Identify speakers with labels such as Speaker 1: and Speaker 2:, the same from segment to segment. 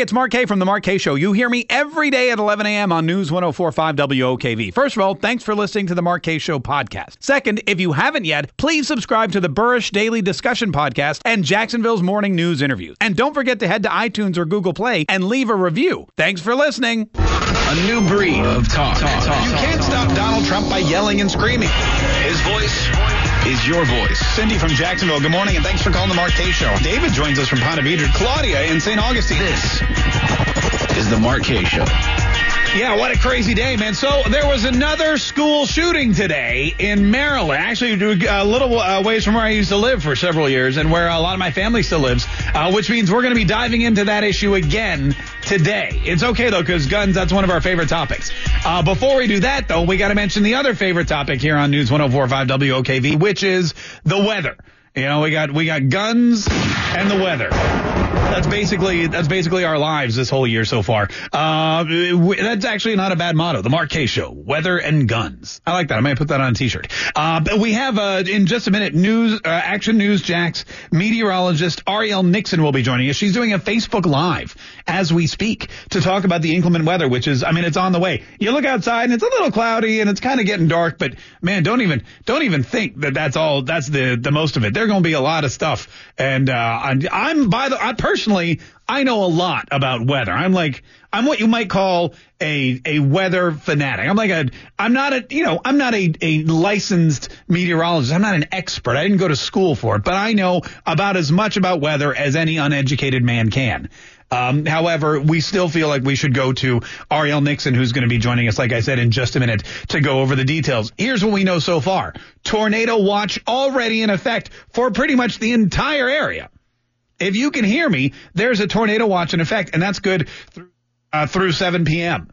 Speaker 1: Hey, it's Mark Kaye from The Mark Kaye Show. You hear me every day at 11 a.m. on News 1045 WOKV. First of all, thanks for listening to The Mark Kaye Show podcast. Second, if you haven't yet, please subscribe to the Buresh Daily Discussion podcast and Jacksonville's Morning News interviews. And don't forget to head to iTunes or Google Play and leave a review. Thanks for listening.
Speaker 2: A new breed of talk. talk, talk
Speaker 3: you can't stop Donald Trump by yelling and screaming.
Speaker 2: His voice is your voice.
Speaker 3: Cindy from Jacksonville, good morning, and thanks for calling the Mark Kaye Show. David joins us from Ponte Vedra. Claudia in St. Augustine.
Speaker 2: This is the Mark Kaye Show.
Speaker 3: Yeah, what a crazy day, man. So there was another school shooting today in Maryland. Actually, a little uh, ways from where I used to live for several years and where a lot of my family still lives, uh, which means we're going to be diving into that issue again today. It's okay, though, because guns, that's one of our favorite topics. Uh, before we do that, though, we got to mention the other favorite topic here on News 1045 WOKV, which is the weather. You know, we got we got guns and the weather. That's basically that's basically our lives this whole year so far. Uh, that's actually not a bad motto. The Kaye Show: Weather and Guns. I like that. I might put that on a T-shirt. Uh, but we have uh, in just a minute news, uh, Action News Jax meteorologist Arielle Nixon will be joining us. She's doing a Facebook Live as we speak to talk about the inclement weather, which is, I mean, it's on the way. You look outside and it's a little cloudy and it's kind of getting dark, but man, don't even don't even think that that's all. That's the the most of it. There's going to be a lot of stuff, and uh, I'm, I'm by the I personally personally, I know a lot about weather. I'm like, I'm what you might call a, a weather fanatic. I'm like a, I'm not a, you know, I'm not a, a licensed meteorologist. I'm not an expert. I didn't go to school for it, but I know about as much about weather as any uneducated man can. Um, however, we still feel like we should go to Arielle Nixon, who's going to be joining us, like I said, in just a minute to go over the details. Here's what we know so far. Tornado watch already in effect for pretty much the entire area if you can hear me, there's a tornado watch in effect, and that's good through, uh, through 7 p.m.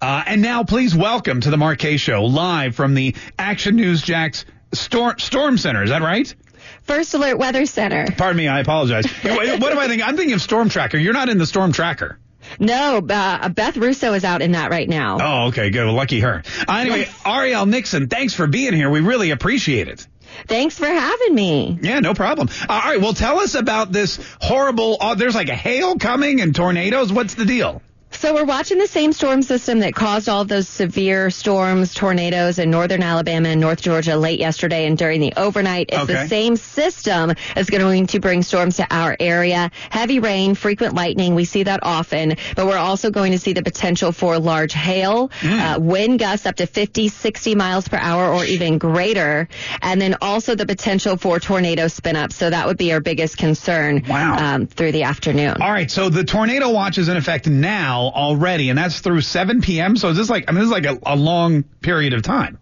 Speaker 3: Uh, and now, please welcome to the Kaye Show live from the Action News Jax Storm, Storm Center. Is that right?
Speaker 4: First Alert Weather Center.
Speaker 3: Pardon me, I apologize. what am I thinking? I'm thinking of Storm Tracker. You're not in the Storm Tracker.
Speaker 4: No, uh, Beth Russo is out in that right now.
Speaker 3: Oh, okay, good. Well, lucky her. Uh, anyway, Arielle Nixon, thanks for being here. We really appreciate it.
Speaker 4: Thanks for having me.
Speaker 3: Yeah, no problem. Uh, all right, well, tell us about this horrible. Uh, there's like a hail coming and tornadoes. What's the deal?
Speaker 4: So we're watching the same storm system that caused all those severe storms, tornadoes in northern Alabama and North Georgia late yesterday and during the overnight. It's okay. the same system that's going to bring storms to our area. Heavy rain, frequent lightning. We see that often, but we're also going to see the potential for large hail, mm. uh, wind gusts up to 50, 60 miles per hour or even greater. And then also the potential for tornado spin up. So that would be our biggest concern wow. um, through the afternoon.
Speaker 3: All right. So the tornado watch is in effect now already, and that's through 7 p.m. So is this like, I mean, this is like a, a long period of time.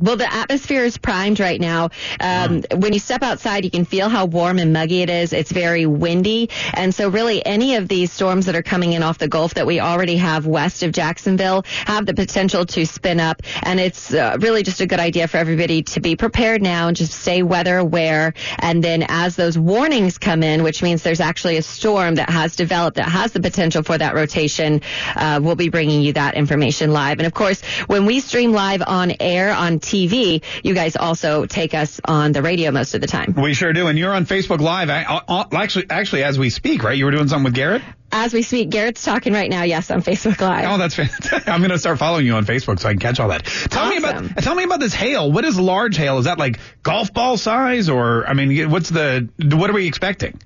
Speaker 4: Well, the atmosphere is primed right now. Um, When you step outside, you can feel how warm and muggy it is. It's very windy. And so really any of these storms that are coming in off the Gulf that we already have west of Jacksonville have the potential to spin up. And it's uh, really just a good idea for everybody to be prepared now and just stay weather aware. And then as those warnings come in, which means there's actually a storm that has developed that has the potential for that rotation, uh, we'll be bringing you that information live. And of course, when we stream live on air on TV, TV, you guys also take us on the radio most of the time.
Speaker 3: We sure do. And you're on Facebook Live. Uh, uh, actually, actually, as we speak, right? You were doing something with Garrett?
Speaker 4: As we speak, Garrett's talking right now. Yes, on Facebook Live.
Speaker 3: Oh, that's fantastic. I'm going to start following you on Facebook so I can catch all that. Tell awesome. me about tell me about this hail. What is large hail? Is that like golf ball size, or I mean, what's the what are we expecting?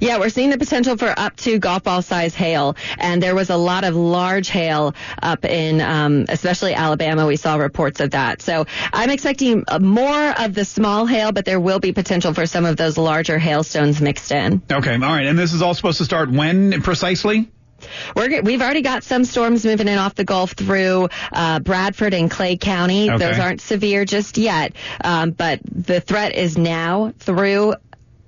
Speaker 4: Yeah, we're seeing the potential for up to golf ball size hail, and there was a lot of large hail up in, um, especially Alabama. We saw reports of that. So I'm expecting more of the small hail, but there will be potential for some of those larger hailstones mixed in.
Speaker 3: Okay, all right, and this is all supposed to start when precisely?
Speaker 4: We're, we've already got some storms moving in off the Gulf through uh, Bradford and Clay County. Okay. Those aren't severe just yet, um, but the threat is now through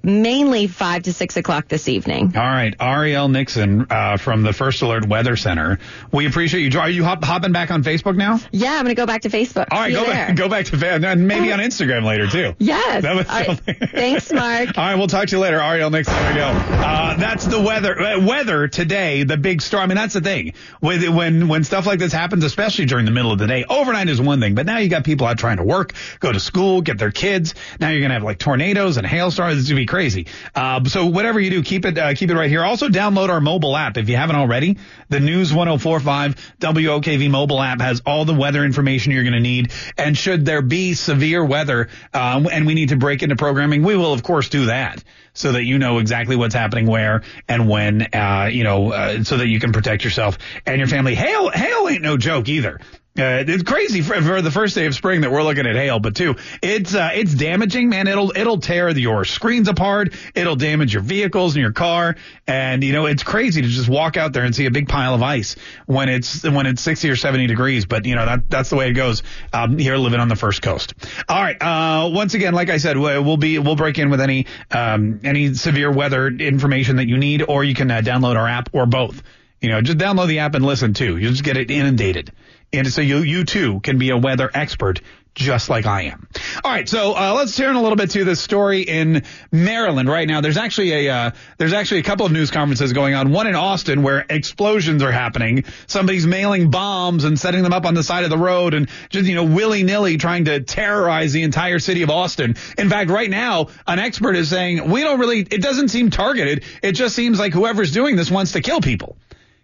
Speaker 4: mainly 5 to 6 o'clock this evening.
Speaker 3: All right. Arielle Nixon uh, from the First Alert Weather Center. We appreciate you. Are you hop- hopping back on Facebook now?
Speaker 4: Yeah, I'm going to go back to Facebook.
Speaker 3: All right, go back, go back to Facebook. And maybe on Instagram later, too.
Speaker 4: Yes. Right. Thanks, Mark.
Speaker 3: All right, we'll talk to you later. Arielle Nixon, there we go. Uh, that's the weather. Uh, weather today, the big storm. I mean, that's the thing. With, when, when stuff like this happens, especially during the middle of the day, overnight is one thing, but now you got people out trying to work, go to school, get their kids. Now you're going to have like tornadoes and hailstorms. It's going to be crazy. Uh, so whatever you do, keep it uh, keep it right here. Also download our mobile app if you haven't already. The News 1045 WOKV mobile app has all the weather information you're going to need. And should there be severe weather uh, and we need to break into programming, we will of course do that so that you know exactly what's happening where and when, uh, you know, uh, so that you can protect yourself and your family. Hail, hail ain't no joke either. Uh, it's crazy for, for, the first day of spring that we're looking at hail, but two, it's uh, it's damaging, man. It'll it'll tear your screens apart. It'll damage your vehicles and your car, and you know it's crazy to just walk out there and see a big pile of ice when it's when it's 60 or 70 degrees. But you know that that's the way it goes um, here living on the first coast. All right, uh, once again, like I said, we'll be we'll break in with any um, any severe weather information that you need, or you can uh, download our app or both. You know, just download the app and listen too. You just get it inundated. And so you, you too can be a weather expert just like I am. All right, so uh, let's turn a little bit to this story in Maryland right now. There's actually a uh, there's actually a couple of news conferences going on. One in Austin where explosions are happening. Somebody's mailing bombs and setting them up on the side of the road and just you know willy nilly trying to terrorize the entire city of Austin. In fact, right now an expert is saying we don't really. It doesn't seem targeted. It just seems like whoever's doing this wants to kill people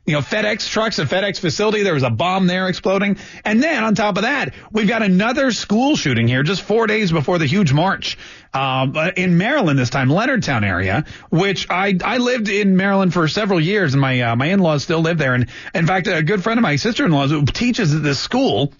Speaker 3: you know, FedEx trucks, a FedEx facility. There was a bomb there exploding. And then on top of that, we've got another school shooting here just four days before the huge march. Um, in Maryland this time, Leonardtown area, which I, I lived in Maryland for several years and my, uh, my in-laws still live there. And in fact, a good friend of my sister-in-law's who teaches at this school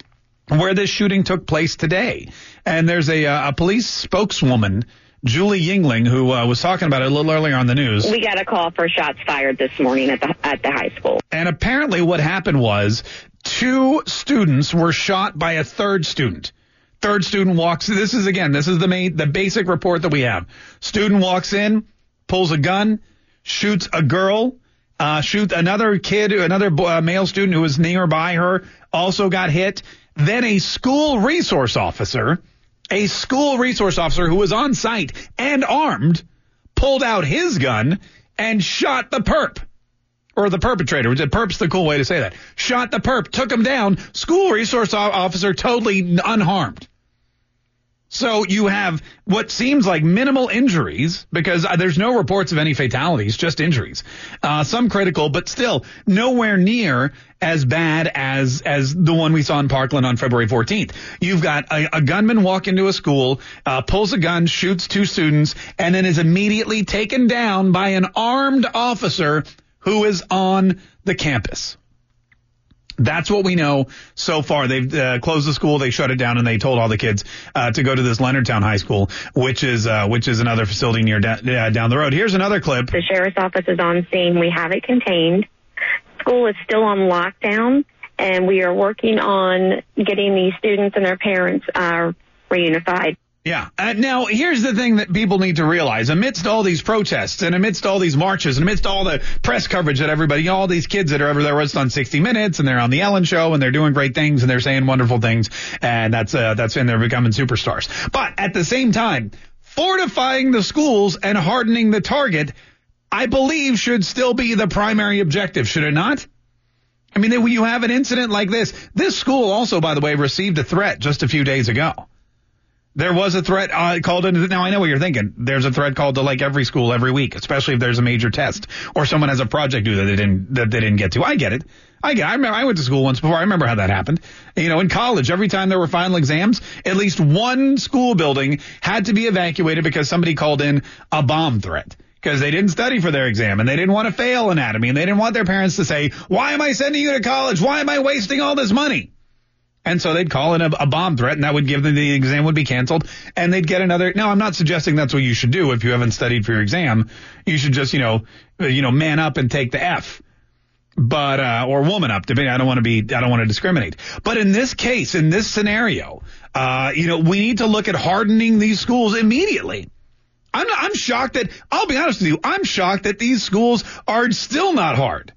Speaker 3: where this shooting took place today. And there's a, uh, a police spokeswoman Julie Yingling, who uh, was talking about it a little earlier on the news.
Speaker 5: We got a call for shots fired this morning at the at the high school.
Speaker 3: And apparently, what happened was two students were shot by a third student. Third student walks. This is again. This is the main, the basic report that we have. Student walks in, pulls a gun, shoots a girl. Uh, shoot another kid, another uh, male student who was nearby her, also got hit. Then a school resource officer a school resource officer who was on site and armed pulled out his gun and shot the perp. Or the perpetrator. Perp's the cool way to say that. Shot the perp, took him down. School resource officer totally unharmed. So you have what seems like minimal injuries because uh, there's no reports of any fatalities, just injuries. Uh, some critical, but still nowhere near as bad as as the one we saw in Parkland on February 14th. You've got a, a gunman walk into a school, uh, pulls a gun, shoots two students, and then is immediately taken down by an armed officer who is on the campus. That's what we know so far. They've uh, closed the school, they shut it down, and they told all the kids uh, to go to this Leonardtown High School, which is uh, which is another facility near da- uh, down the road. Here's another clip.
Speaker 5: The sheriff's office is on scene. We have it contained. School is still on lockdown, and we are working on getting these students and their parents uh, reunified.
Speaker 3: Yeah. Uh, now, here's the thing that people need to realize. Amidst all these protests and amidst all these marches and amidst all the press coverage that everybody, all these kids that are ever there was on 60 Minutes and they're on the Ellen Show and they're doing great things and they're saying wonderful things and that's, uh, that's, they're becoming superstars. But at the same time, fortifying the schools and hardening the target, I believe should still be the primary objective, should it not? I mean, when you have an incident like this, this school also, by the way, received a threat just a few days ago. There was a threat uh, called into. Now I know what you're thinking. There's a threat called to like every school every week, especially if there's a major test or someone has a project due that they didn't that they didn't get to. I get it. I get. I remember. I went to school once before. I remember how that happened. You know, in college, every time there were final exams, at least one school building had to be evacuated because somebody called in a bomb threat because they didn't study for their exam and they didn't want to fail anatomy and they didn't want their parents to say, "Why am I sending you to college? Why am I wasting all this money?" And so they'd call in a, a, bomb threat, and that would give them the exam would be canceled, and they'd get another. Now, I'm not suggesting that's what you should do if you haven't studied for your exam. You should just, you know, you know, man up and take the F, but uh, or woman up. Depending, I don't want to be, I don't want to discriminate. But in this case, in this scenario, uh, you know, we need to look at hardening these schools immediately. I'm, I'm shocked that I'll be honest with you. I'm shocked that these schools are still not hard.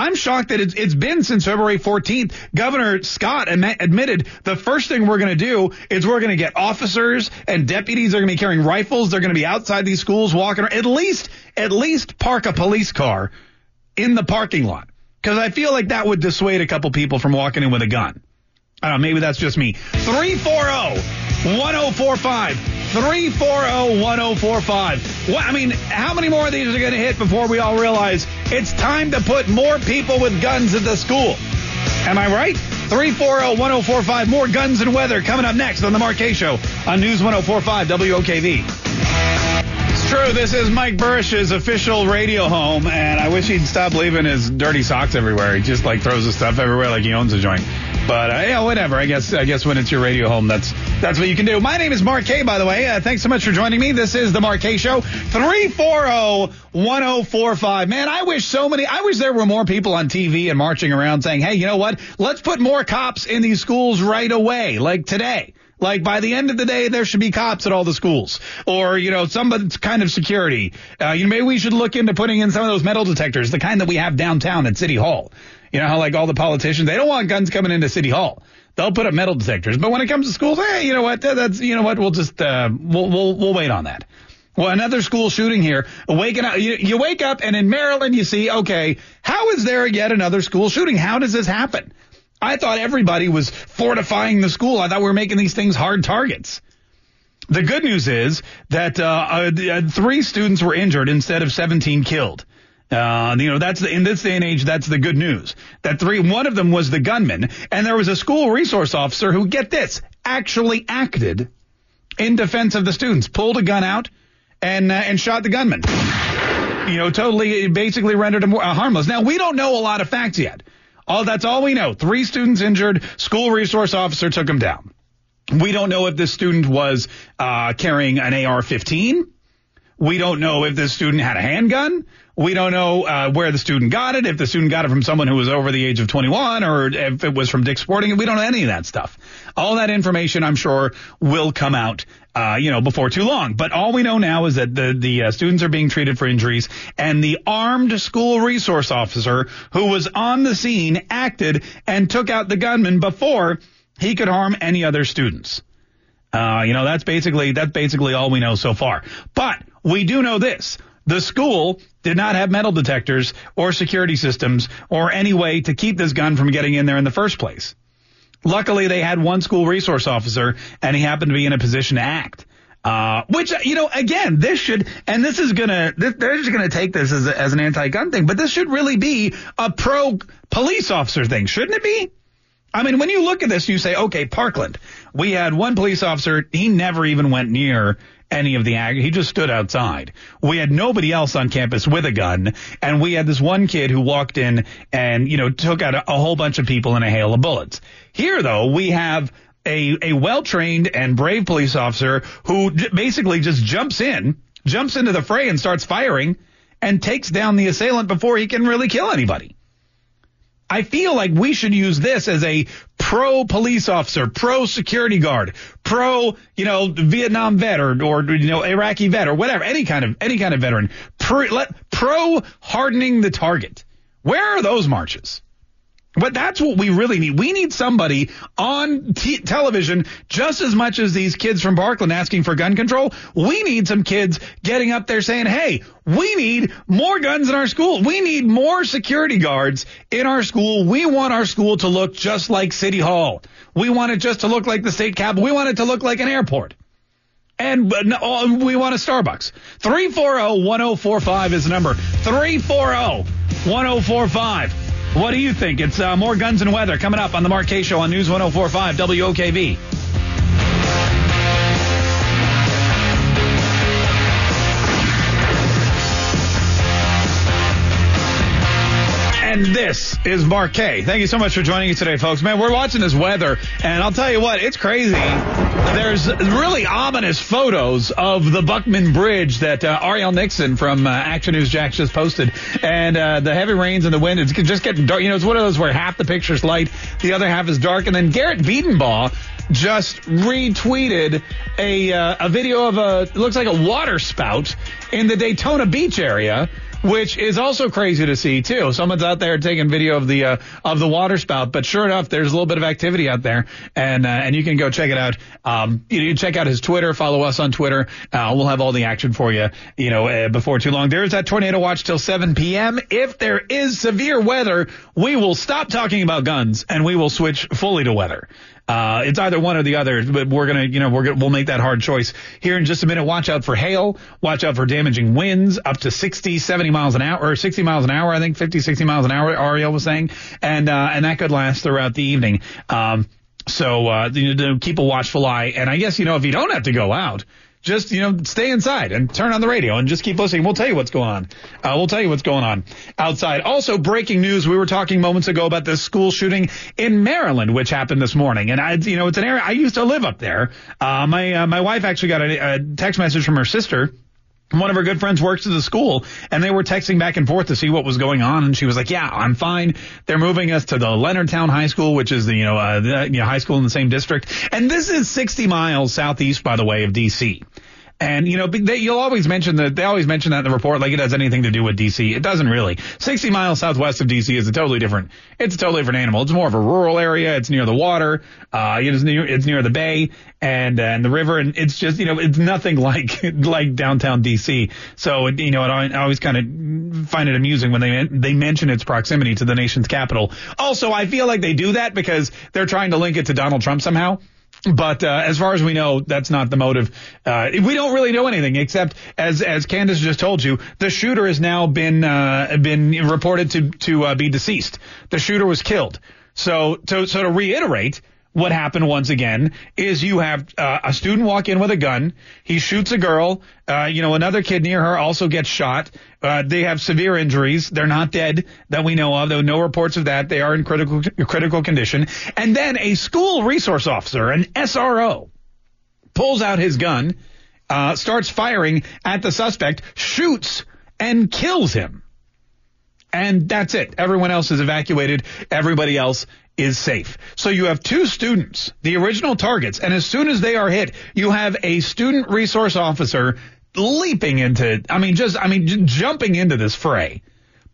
Speaker 3: I'm shocked that it's, it's been since February 14th. Governor Scott admitted the first thing we're going to do is we're going to get officers and deputies. They're going to be carrying rifles. They're going to be outside these schools walking. At least, at least park a police car in the parking lot because I feel like that would dissuade a couple people from walking in with a gun. Know. Maybe that's just me. 340 1045. 340 1045. What, I mean, how many more of these are going to hit before we all realize it's time to put more people with guns at the school? Am I right? 340 1045. More guns and weather coming up next on The Mark Show on News 1045 WOKV. It's true. This is Mike Buresh's official radio home, and I wish he'd stop leaving his dirty socks everywhere. He just like throws his stuff everywhere like he owns a joint. But uh, yeah, whatever. I guess I guess when it's your radio home, that's that's what you can do. My name is Mark Kaye, by the way. Uh, thanks so much for joining me. This is the Mark Kaye Show. 340-1045. Man, I wish so many. I wish there were more people on TV and marching around saying, "Hey, you know what? Let's put more cops in these schools right away, like today." Like by the end of the day, there should be cops at all the schools, or you know, some kind of security. Uh, you know, maybe we should look into putting in some of those metal detectors, the kind that we have downtown at City Hall. You know how like all the politicians, they don't want guns coming into City Hall. They'll put up metal detectors, but when it comes to schools, hey, you know what? That's you know what? We'll just uh, we'll we'll we'll wait on that. Well, another school shooting here. Waking up, you, you wake up, and in Maryland, you see, okay, how is there yet another school shooting? How does this happen? I thought everybody was fortifying the school. I thought we were making these things hard targets. The good news is that uh, uh, three students were injured instead of 17 killed. Uh, you know, that's the, in this day and age, that's the good news. That three, one of them was the gunman, and there was a school resource officer who, get this, actually acted in defense of the students, pulled a gun out, and uh, and shot the gunman. You know, totally, basically rendered him uh, harmless. Now we don't know a lot of facts yet. All that's all we know. Three students injured. School resource officer took him down. We don't know if this student was uh, carrying an AR-15. We don't know if this student had a handgun. We don't know uh, where the student got it, if the student got it from someone who was over the age of 21 or if it was from Dick's Sporting. We don't know any of that stuff. All that information, I'm sure, will come out, uh, you know, before too long. But all we know now is that the, the uh, students are being treated for injuries and the armed school resource officer who was on the scene acted and took out the gunman before he could harm any other students. Uh, you know, that's basically, that's basically all we know so far. But we do know this. The school did not have metal detectors or security systems or any way to keep this gun from getting in there in the first place. Luckily, they had one school resource officer, and he happened to be in a position to act. Uh, which, you know, again, this should, and this is gonna, this, they're just gonna take this as, a, as an anti-gun thing, but this should really be a pro police officer thing, shouldn't it be? I mean, when you look at this, you say, okay, Parkland, we had one police officer, he never even went near any of the ag. He just stood outside. We had nobody else on campus with a gun, and we had this one kid who walked in and you know took out a, a whole bunch of people in a hail of bullets. Here, though, we have a a well trained and brave police officer who j- basically just jumps in, jumps into the fray, and starts firing, and takes down the assailant before he can really kill anybody. I feel like we should use this as a pro police officer, pro security guard, pro, you know, Vietnam vet or, or, you know, Iraqi vet or whatever, any kind of, any kind of veteran. Pro, let, pro hardening the target. Where are those marches? But that's what we really need. We need somebody on t- television just as much as these kids from Parkland asking for gun control. We need some kids getting up there saying, hey, we need more guns in our school. We need more security guards in our school. We want our school to look just like City Hall. We want it just to look like the state capitol. We want it to look like an airport. And uh, we want a Starbucks. 340-1045 is the number. 340-1045. What do you think? It's uh, more guns and weather coming up on the Kaye Show on News 1045 WOKV. This is Kaye. Thank you so much for joining us today, folks. Man, we're watching this weather, and I'll tell you what, it's crazy. There's really ominous photos of the Buckman Bridge that uh, Arielle Nixon from uh, Action News Jax just posted, and uh, the heavy rains and the wind. It's just getting dark. You know, it's one of those where half the picture's light, the other half is dark. And then Garrett Bedenbaugh just retweeted a uh, a video of a looks like a water spout in the Daytona Beach area which is also crazy to see too. Someone's out there taking video of the uh, of the water spout, but sure enough, there's a little bit of activity out there, and uh, and you can go check it out. Um, you, you check out his Twitter, follow us on Twitter. Uh, we'll have all the action for you, you know, uh, before too long. There is that tornado watch till 7 p.m. If there is severe weather, we will stop talking about guns and we will switch fully to weather. Uh, it's either one or the other, but we're gonna, you know, we're gonna, we'll make that hard choice here in just a minute. Watch out for hail. Watch out for damaging winds up to 60, 70 miles an hour, or 60 miles an hour. I think 50, 60 miles an hour. Arielle was saying, and uh, and that could last throughout the evening. Um, so uh, you know, keep a watchful eye. And I guess you know if you don't have to go out, just you know stay inside and turn on the radio and just keep listening. We'll tell you what's going on. Uh, we'll tell you what's going on outside. Also, breaking news: we were talking moments ago about this school shooting in Maryland, which happened this morning. And I, you know, it's an area I used to live up there. Uh, my uh, my wife actually got a, a text message from her sister one of her good friends works at the school and they were texting back and forth to see what was going on and she was like yeah i'm fine. They're moving us to the leonardtown high school which is the you know uh, the, you know high school in the same district. And this is 60 miles southeast by the way of dc and you know, they, you'll always mention that they always mention that in the report, like it has anything to do with DC. It doesn't really. 60 miles southwest of DC is a totally different. It's a totally different animal. It's more of a rural area. It's near the water. Uh, it is near. It's near the bay and uh, and the river, and it's just you know, it's nothing like like downtown DC. So you know, I always kind of find it amusing when they they mention its proximity to the nation's capital. Also, I feel like they do that because they're trying to link it to Donald Trump somehow. But uh, as far as we know, that's not the motive. Uh, we don't really know anything except, as as Candace just told you, the shooter has now been uh, been reported to to uh, be deceased. The shooter was killed. So to so to reiterate, what happened once again is you have uh, a student walk in with a gun. He shoots a girl. Uh, you know, another kid near her also gets shot. Uh, they have severe injuries. They're not dead that we know of, though no reports of that. They are in critical critical condition. And then a school resource officer, an SRO, pulls out his gun, uh, starts firing at the suspect, shoots and kills him. And that's it. Everyone else is evacuated. Everybody else is safe. So you have two students, the original targets, and as soon as they are hit, you have a student resource officer leaping into, I mean, just, I mean, j- jumping into this fray,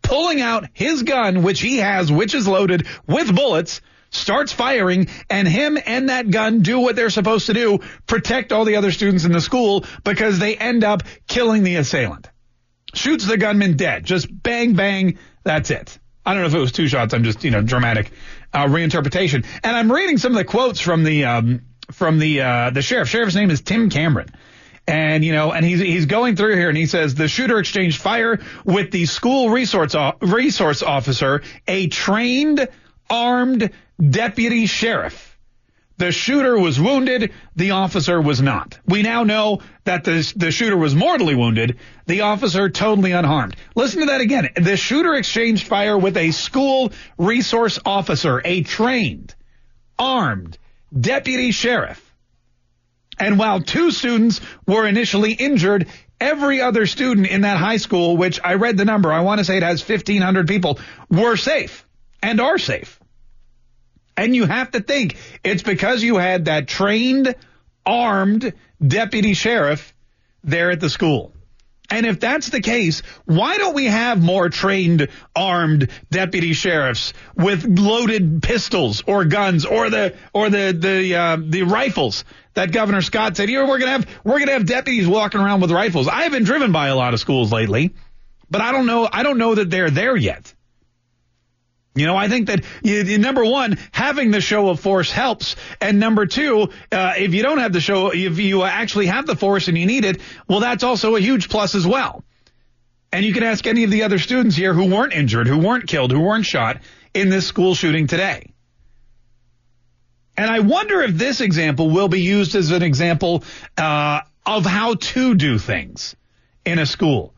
Speaker 3: pulling out his gun, which he has, which is loaded with bullets, starts firing, and him and that gun do what they're supposed to do, protect all the other students in the school because they end up killing the assailant. Shoots the gunman dead. Just bang, bang. That's it. I don't know if it was two shots. I'm just, you know, dramatic uh, reinterpretation. And I'm reading some of the quotes from the um, from the uh, the sheriff. Sheriff's name is Tim Cameron. And you know, and he's he's going through here, and he says the shooter exchanged fire with the school resource resource officer, a trained armed deputy sheriff. The shooter was wounded. The officer was not. We now know that the, the shooter was mortally wounded. The officer totally unharmed. Listen to that again. The shooter exchanged fire with a school resource officer, a trained, armed deputy sheriff. And while two students were initially injured, every other student in that high school, which I read the number, I want to say it has 1,500 people, were safe and are safe. And you have to think it's because you had that trained, armed deputy sheriff there at the school. And if that's the case, why don't we have more trained, armed deputy sheriffs with loaded pistols or guns or the or the the uh, the rifles that Governor Scott said? Here we're gonna have we're gonna have deputies walking around with rifles. I have been driven by a lot of schools lately, but I don't know I don't know that they're there yet. You know, I think that you, number one, having the show of force helps, and number two, uh, if you don't have the show, if you actually have the force and you need it, well, that's also a huge plus as well. And you can ask any of the other students here who weren't injured, who weren't killed, who weren't shot in this school shooting today. And I wonder if this example will be used as an example uh, of how to do things in a school.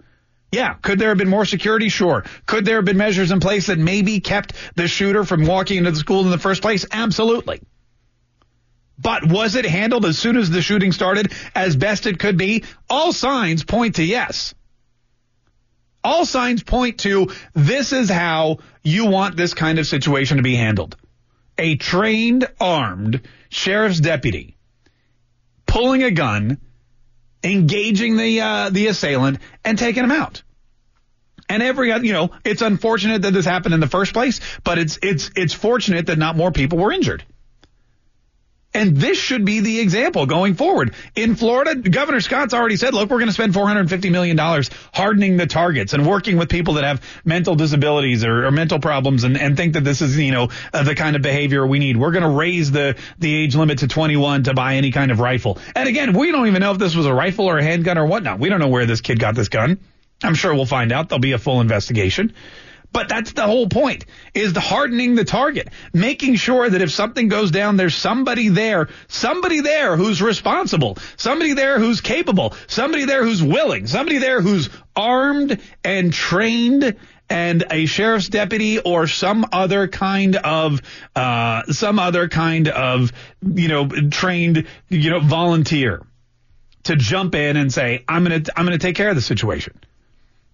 Speaker 3: Yeah. Could there have been more security? Sure. Could there have been measures in place that maybe kept the shooter from walking into the school in the first place? Absolutely. But was it handled as soon as the shooting started as best it could be? All signs point to yes. All signs point to this is how you want this kind of situation to be handled. A trained, armed sheriff's deputy pulling a gun engaging the uh, the assailant and taking him out. And every you know, it's unfortunate that this happened in the first place, but it's it's it's fortunate that not more people were injured. And this should be the example going forward. In Florida, Governor Scott's already said, look, we're going to spend $450 million hardening the targets and working with people that have mental disabilities or, or mental problems and, and think that this is, you know, uh, the kind of behavior we need. We're going to raise the, the age limit to 21 to buy any kind of rifle. And again, we don't even know if this was a rifle or a handgun or whatnot. We don't know where this kid got this gun. I'm sure we'll find out. There'll be a full investigation. But that's the whole point is the hardening the target, making sure that if something goes down, there's somebody there, somebody there who's responsible, somebody there who's capable, somebody there who's willing, somebody there who's armed and trained and a sheriff's deputy or some other kind of uh, some other kind of you know trained you know volunteer to jump in and say I'm gonna I'm gonna take care of the situation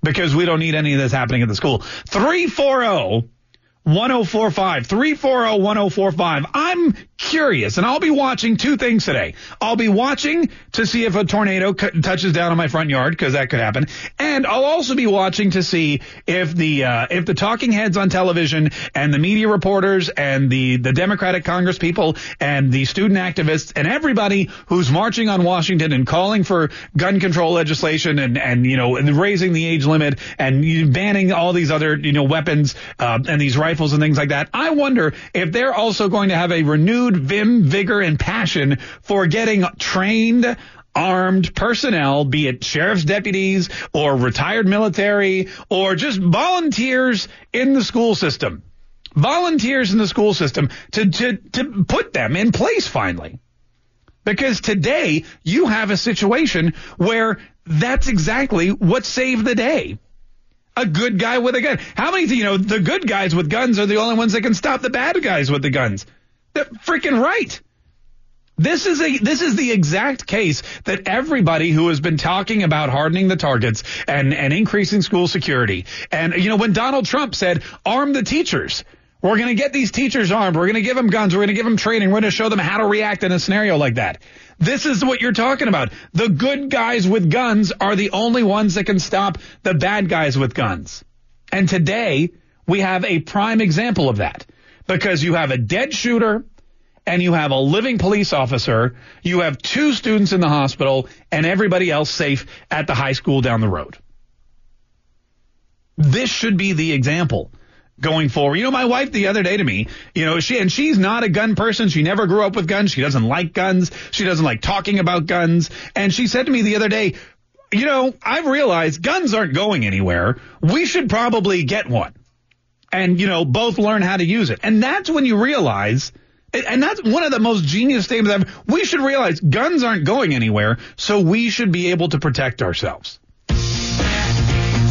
Speaker 3: because we don't need any of this happening at the school. 340 1045 340 1045. I'm curious and I'll be watching two things today. I'll be watching to see if a tornado c- touches down on my front yard because that could happen. And I'll also be watching to see if the uh, if the talking heads on television and the media reporters and the the Democratic Congress people and the student activists and everybody who's marching on Washington and calling for gun control legislation and and you know and raising the age limit and banning all these other you know weapons uh, and these rifles and things like that. I wonder if they're also going to have a renewed vim, vigor, and passion for getting trained armed personnel, be it sheriff's deputies or retired military or just volunteers in the school system. Volunteers in the school system to, to, to put them in place finally. Because today you have a situation where that's exactly what saved the day. A good guy with a gun. How many, you know, the good guys with guns are the only ones that can stop the bad guys with the guns. Freaking right. This is a this is the exact case that everybody who has been talking about hardening the targets and and increasing school security. And you know when Donald Trump said arm the teachers. We're going to get these teachers armed. We're going to give them guns. We're going to give them training. We're going to show them how to react in a scenario like that. This is what you're talking about. The good guys with guns are the only ones that can stop the bad guys with guns. And today we have a prime example of that because you have a dead shooter and you have a living police officer, you have two students in the hospital, and everybody else safe at the high school down the road. This should be the example going forward. You know, my wife the other day to me, you know, she and she's not a gun person. She never grew up with guns. She doesn't like guns. She doesn't like talking about guns. And she said to me the other day, you know, I've realized guns aren't going anywhere. We should probably get one and, you know, both learn how to use it. And that's when you realize, and that's one of the most genius statements ever. We should realize guns aren't going anywhere, so we should be able to protect ourselves.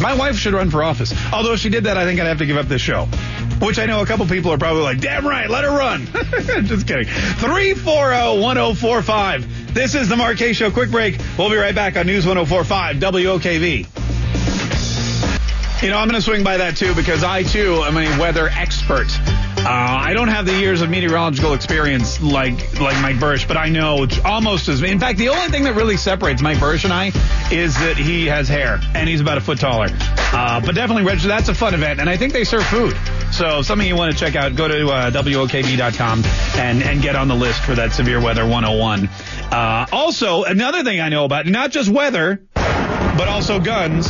Speaker 3: My wife should run for office. Although if she did that, I think I'd have to give up this show. Which I know a couple people are probably like, damn right, let her run. Just kidding. 340-1045. This is the Kaye Show. Quick break. We'll be right back on News 1045 WOKV. You know, I'm going to swing by that too because I too am a weather expert. Uh, I don't have the years of meteorological experience like like Mike Buresh, but I know almost as. In fact, the only thing that really separates Mike Buresh and I is that he has hair and he's about a foot taller. Uh, but definitely register. That's a fun event, and I think they serve food. So something you want to check out, go to uh, WOKV.com and and get on the list for that severe weather 101. Uh, also, another thing I know about, not just weather, but also guns.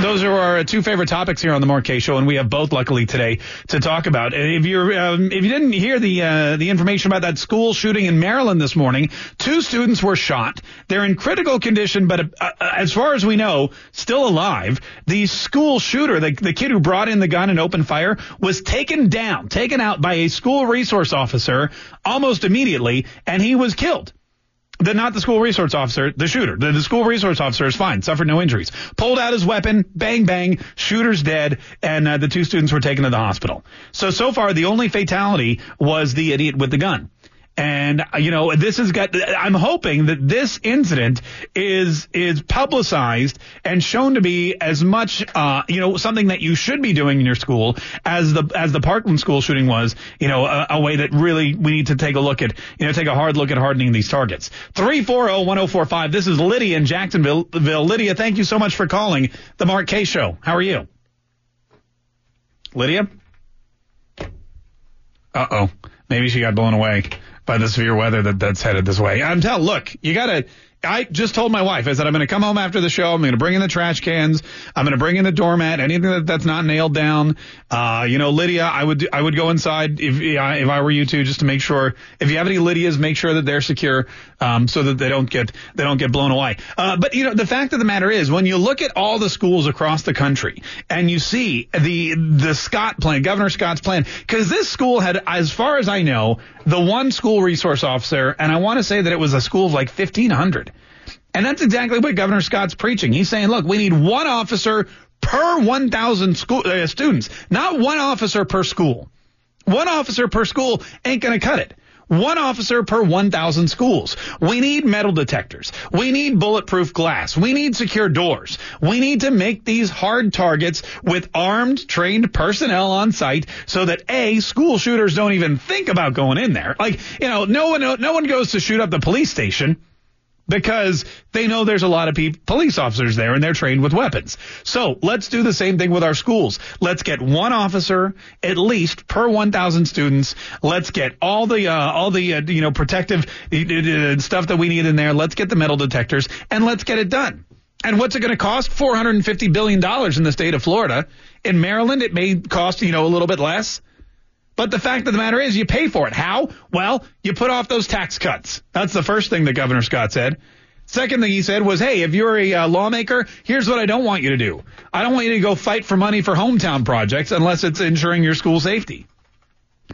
Speaker 3: Those are our two favorite topics here on the Mark Kaye Show, and we have both, luckily, today to talk about. If you're, um, if you didn't hear the uh, the information about that school shooting in Maryland this morning, two students were shot. They're in critical condition, but uh, uh, as far as we know, still alive. The school shooter, the, the kid who brought in the gun and opened fire, was taken down, taken out by a school resource officer almost immediately, and he was killed. The not the school resource officer, the shooter. The, the, school resource officer is fine, suffered no injuries. Pulled out his weapon, bang bang, shooter's dead, and uh, the two students were taken to the hospital. So so far, the only fatality was the idiot with the gun. And you know, this has got. I'm hoping that this incident is is publicized and shown to be as much, uh, you know, something that you should be doing in your school as the as the Parkland school shooting was. You know, a, a way that really we need to take a look at. You know, take a hard look at hardening these targets. Three four zero one zero four five. This is Lydia in Jacksonville. Lydia, thank you so much for calling the Mark Kaye Show. How are you, Lydia? Uh oh, maybe she got blown away by the severe weather that that's headed this way. I'm telling, look, you gotta. I just told my wife, I said, I'm going to come home after the show. I'm going to bring in the trash cans. I'm going to bring in the doormat, anything that, that's not nailed down. Uh, you know, Lydia, I would, I would go inside if, if I were you two, just to make sure, if you have any Lydias, make sure that they're secure, um, so that they don't get, they don't get blown away. Uh, but you know, the fact of the matter is, when you look at all the schools across the country and you see the, the Scott plan, Governor Scott's plan, because this school had, as far as I know, the one school resource officer, and I want to say that it was a school of like 1500. And that's exactly what Governor Scott's preaching. He's saying, look, we need one officer per 1,000 school uh, students, not one officer per school. One officer per school ain't going to cut it. One officer per 1,000 schools. We need metal detectors. We need bulletproof glass. We need secure doors. We need to make these hard targets with armed, trained personnel on site so that A, school shooters don't even think about going in there. Like, you know, no one, no one goes to shoot up the police station because they know there's a lot of people, police officers there and they're trained with weapons. So let's do the same thing with our schools. Let's get one officer at least per 1,000 students. Let's get all the uh, all the uh, you know protective uh, stuff that we need in there. Let's get the metal detectors and let's get it done. And what's it going to cost? 450 billion dollars in the state of Florida. In Maryland, it may cost you know a little bit less. But the fact of the matter is, you pay for it. How? Well, you put off those tax cuts. That's the first thing that Governor Scott said. Second thing he said was, hey, if you're a uh, lawmaker, here's what I don't want you to do. I don't want you to go fight for money for hometown projects unless it's ensuring your school safety.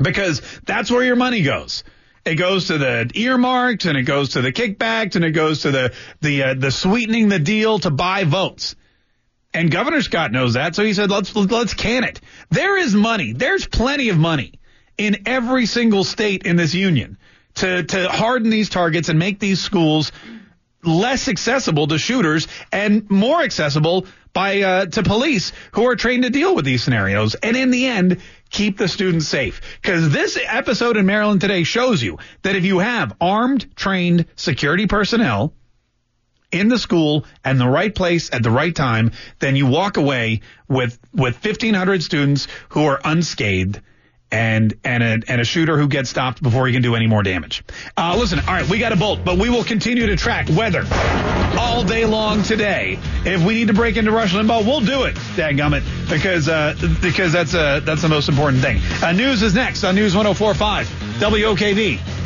Speaker 3: Because that's where your money goes. It goes to the earmarks and it goes to the kickbacks and it goes to the the uh, the sweetening the deal to buy votes. And Governor Scott knows that, so he said, let's let's can it. There is money. There's plenty of money in every single state in this union to to harden these targets and make these schools less accessible to shooters and more accessible by uh, to police who are trained to deal with these scenarios. And in the end, keep the students safe. Because this episode in Maryland today shows you that if you have armed, trained security personnel in the school and the right place at the right time, then you walk away with with 1,500 students who are unscathed and and a, and a shooter who gets stopped before he can do any more damage. Uh, listen, all right, we got a bolt, but we will continue to track weather all day long today. If we need to break into Rush Limbaugh, we'll do it, dadgummit, because uh, because that's uh, that's the most important thing. Uh, news is next on News 104.5 WOKV.